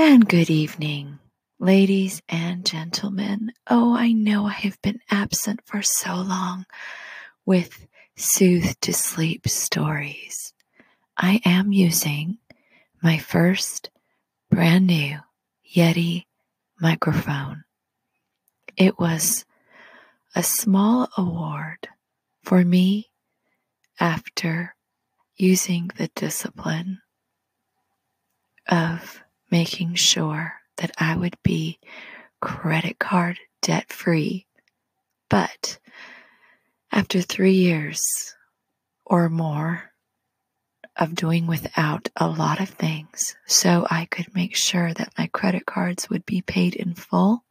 And good evening, ladies and gentlemen. Oh, I know I have been absent for so long with Soothe to Sleep stories. I am using my first brand new Yeti microphone. It was a small award for me after using the discipline of making sure that I would be credit card debt free. But after three years or more of doing without a lot of things, so I could make sure that my credit cards would be paid in full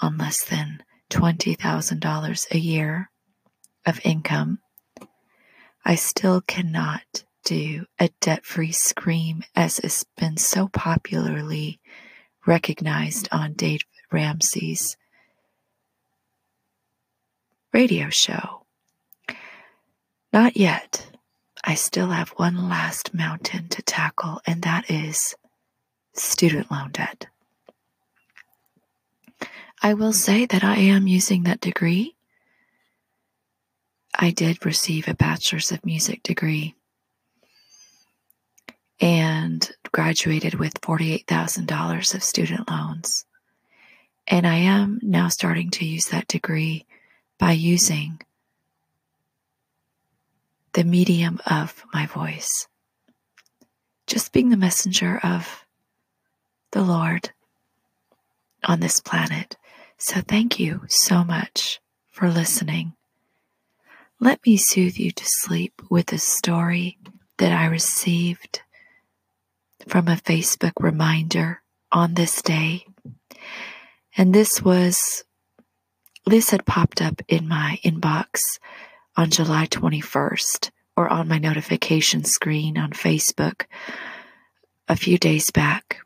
on less than $20,000 a year of income, I still cannot do a debt free scream as has been so popularly recognized on Dave Ramsey's radio show. Not yet. I still have one last mountain to tackle, and that is student loan debt. I will say that I am using that degree. I did receive a bachelor's of music degree and graduated with $48,000 of student loans. And I am now starting to use that degree by using the medium of my voice. Just being the messenger of the Lord on this planet. So thank you so much for listening. Let me soothe you to sleep with a story that I received from a Facebook reminder on this day. And this was, this had popped up in my inbox on July 21st or on my notification screen on Facebook a few days back.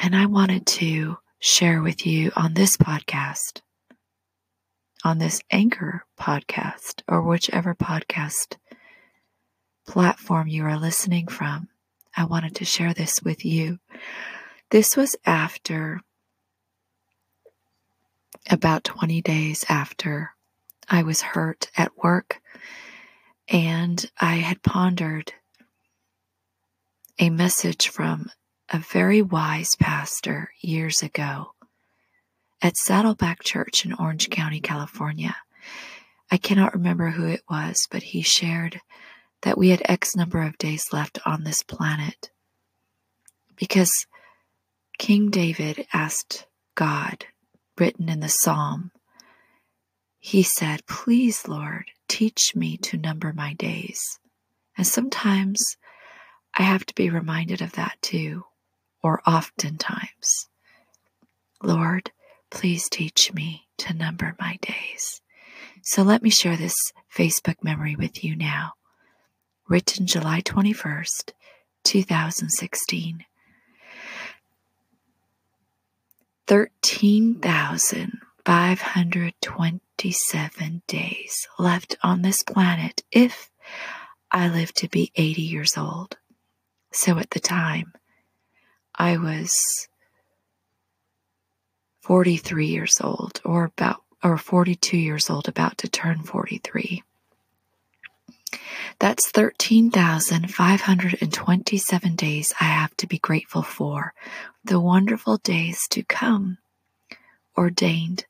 And I wanted to share with you on this podcast, on this Anchor podcast, or whichever podcast platform you are listening from. I wanted to share this with you. This was after about 20 days after I was hurt at work, and I had pondered a message from a very wise pastor years ago at Saddleback Church in Orange County, California. I cannot remember who it was, but he shared that we had X number of days left on this planet. Because King David asked God, written in the psalm, he said, Please, Lord, teach me to number my days. And sometimes I have to be reminded of that too, or oftentimes. Lord, please teach me to number my days. So let me share this Facebook memory with you now written July 21st, 2016. 13,527 days left on this planet if I live to be 80 years old. So at the time, I was 43 years old or about or 42 years old about to turn 43. That's 13,527 days I have to be grateful for, the wonderful days to come, ordained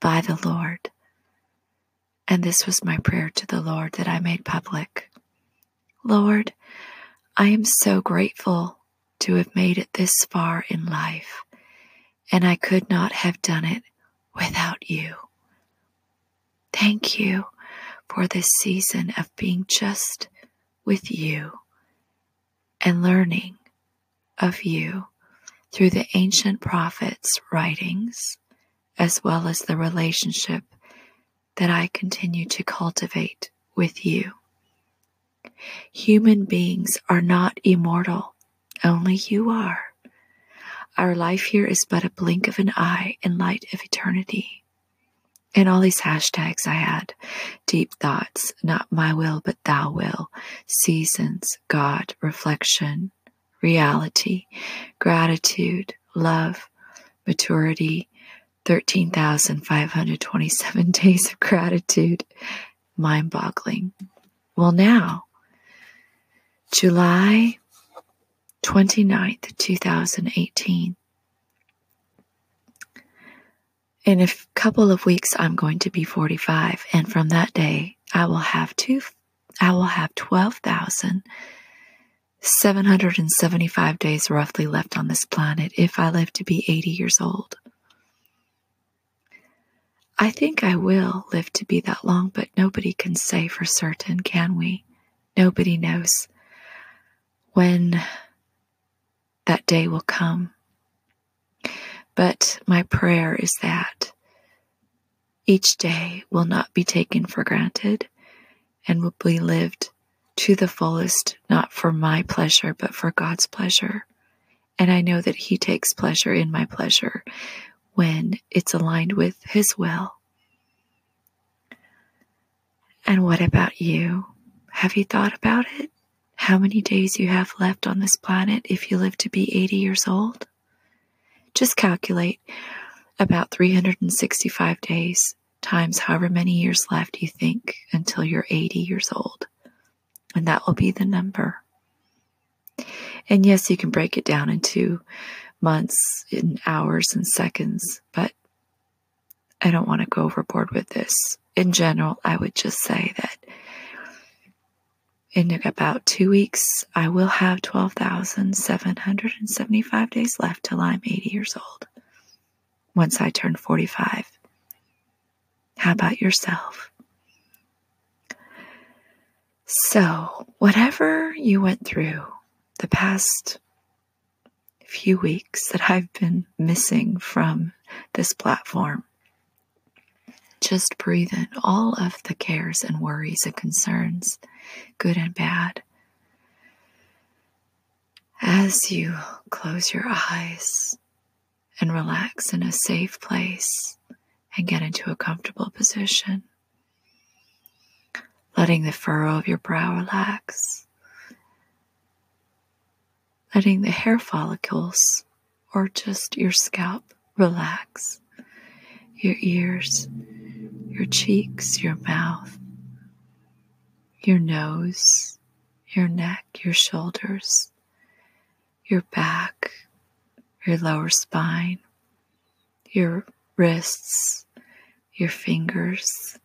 by the Lord. And this was my prayer to the Lord that I made public. Lord, I am so grateful to have made it this far in life, and I could not have done it without you. Thank you for this season of being just with you and learning of you through the ancient prophets' writings, as well as the relationship that I continue to cultivate with you. Human beings are not immortal, only you are. Our life here is but a blink of an eye in light of eternity and all these hashtags I had deep thoughts, not my will, but thou will, seasons, God, reflection, reality, gratitude, love, maturity, 13,527 days of gratitude. Mind boggling. Well, now, July 29th, 2018. In a couple of weeks, I'm going to be 45, and from that day, I will have two, I will have 12,775 days roughly left on this planet if I live to be 80 years old. I think I will live to be that long, but nobody can say for certain, can we? Nobody knows when that day will come. But my prayer is that each day will not be taken for granted and will be lived to the fullest, not for my pleasure, but for God's pleasure. And I know that He takes pleasure in my pleasure when it's aligned with His will. And what about you? Have you thought about it? How many days you have left on this planet if you live to be 80 years old? Just calculate about 365 days times however many years left you think until you're 80 years old. And that will be the number. And yes, you can break it down into months and hours and seconds, but I don't want to go overboard with this. In general, I would just say that in about two weeks, I will have 12,775 days left till I'm 80 years old. Once I turn 45. How about yourself? So, whatever you went through the past few weeks that I've been missing from this platform, just breathe in all of the cares and worries and concerns, good and bad. As you close your eyes and relax in a safe place and get into a comfortable position, letting the furrow of your brow relax, letting the hair follicles or just your scalp relax, your ears, your cheeks, your mouth, your nose, your neck, your shoulders, your back, your lower spine, your wrists, your fingers,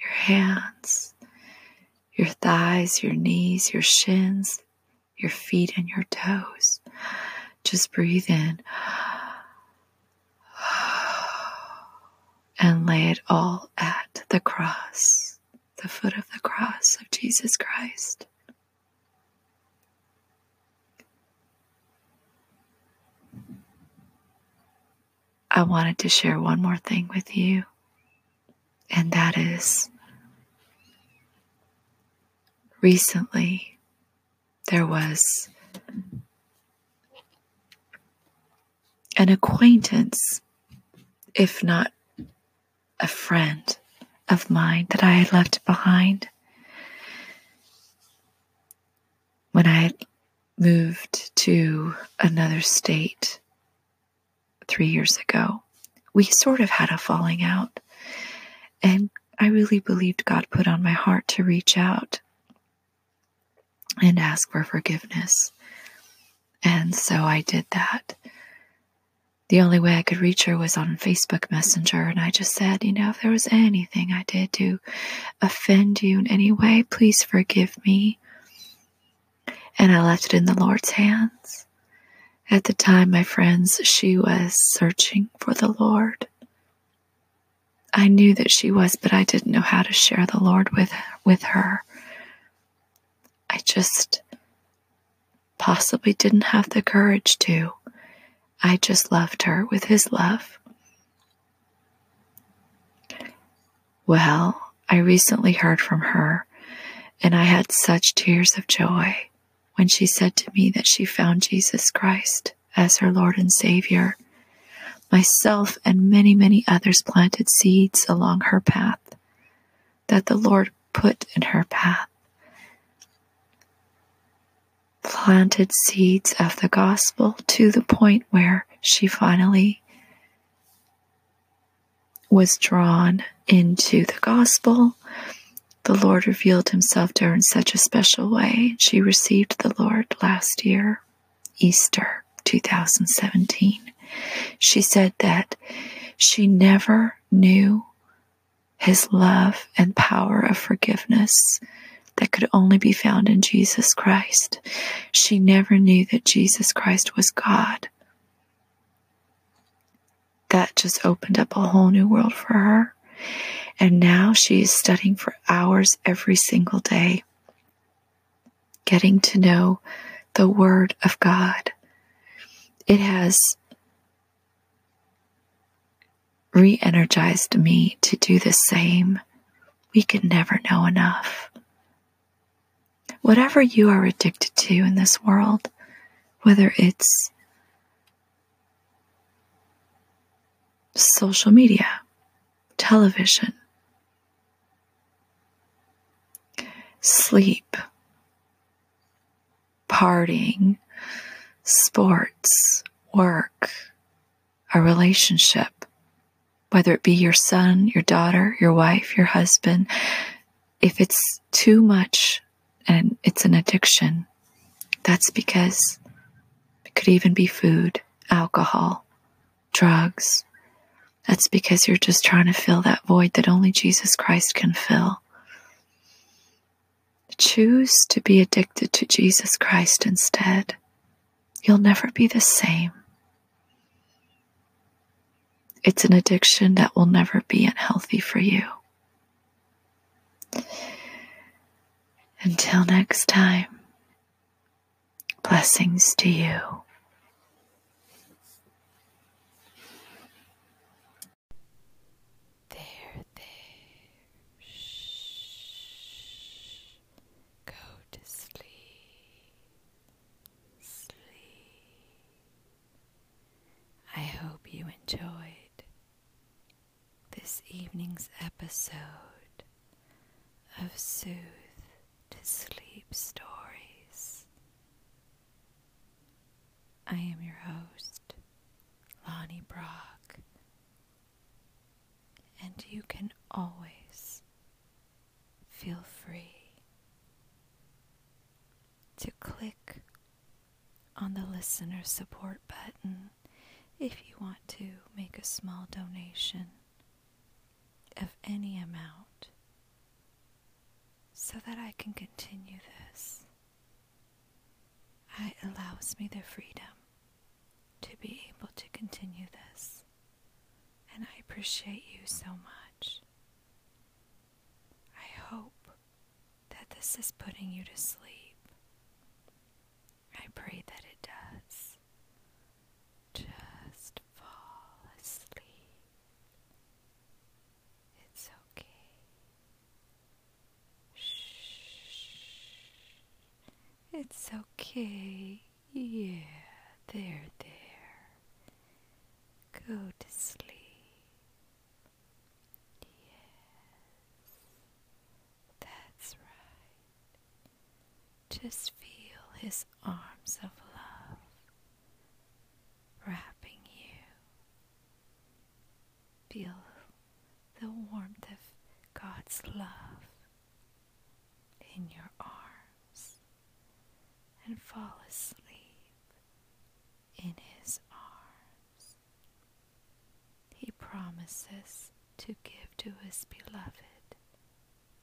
your hands, your thighs, your knees, your shins, your feet, and your toes. Just breathe in and lay it all at the cross the foot of the cross of Jesus Christ. I wanted to share one more thing with you, and that is recently there was an acquaintance, if not a friend, of mine that I had left behind when I moved to another state three years ago. We sort of had a falling out, and I really believed God put on my heart to reach out and ask for forgiveness. And so I did that the only way I could reach her was on Facebook Messenger. And I just said, you know, if there was anything I did to offend you in any way, please forgive me. And I left it in the Lord's hands. At the time, my friends, she was searching for the Lord. I knew that she was, but I didn't know how to share the Lord with, with her. I just possibly didn't have the courage to. I just loved her with his love. Well, I recently heard from her, and I had such tears of joy when she said to me that she found Jesus Christ as her Lord and Savior. Myself and many, many others planted seeds along her path that the Lord put in her path. Planted seeds of the gospel to the point where she finally was drawn into the gospel. The Lord revealed himself to her in such a special way. She received the Lord last year, Easter 2017. She said that she never knew his love and power of forgiveness that could only be found in Jesus Christ. She never knew that Jesus Christ was God. That just opened up a whole new world for her. And now she is studying for hours every single day, getting to know the Word of God. It has re energized me to do the same. We can never know enough. Whatever you are addicted to in this world, whether it's social media, television, sleep, partying, sports, work, a relationship, whether it be your son, your daughter, your wife, your husband, if it's too much it's an addiction, that's because it could even be food, alcohol, drugs. That's because you're just trying to fill that void that only Jesus Christ can fill. Choose to be addicted to Jesus Christ instead. You'll never be the same. It's an addiction that will never be unhealthy for you. Time, blessings to you. There, there. Shh. Go to sleep. Sleep. I hope you enjoyed this evening's episode of Soothe Sleep Stories. I am your host, Lonnie Brock, and you can always feel free to click on the listener support button if you want to make a small donation of any amount so that I can continue this. It allows me the freedom to be able to continue this, and I appreciate you so much. I hope that this is putting you to sleep. I pray that it does. Just fall asleep. It's okay. Shh. It's okay. Yeah, there, there. Go to sleep. Yes, that's right. Just feel his arms of love wrapping you. Feel the warmth of God's love in your arms and fall asleep in His arms. He promises to give to His beloved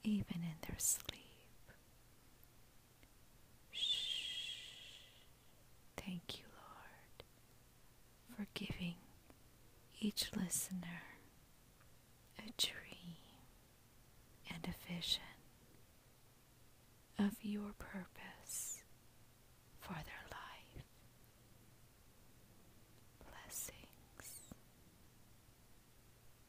even in their sleep. Shh. Thank you, Lord, for giving each listener a dream and a vision of your purpose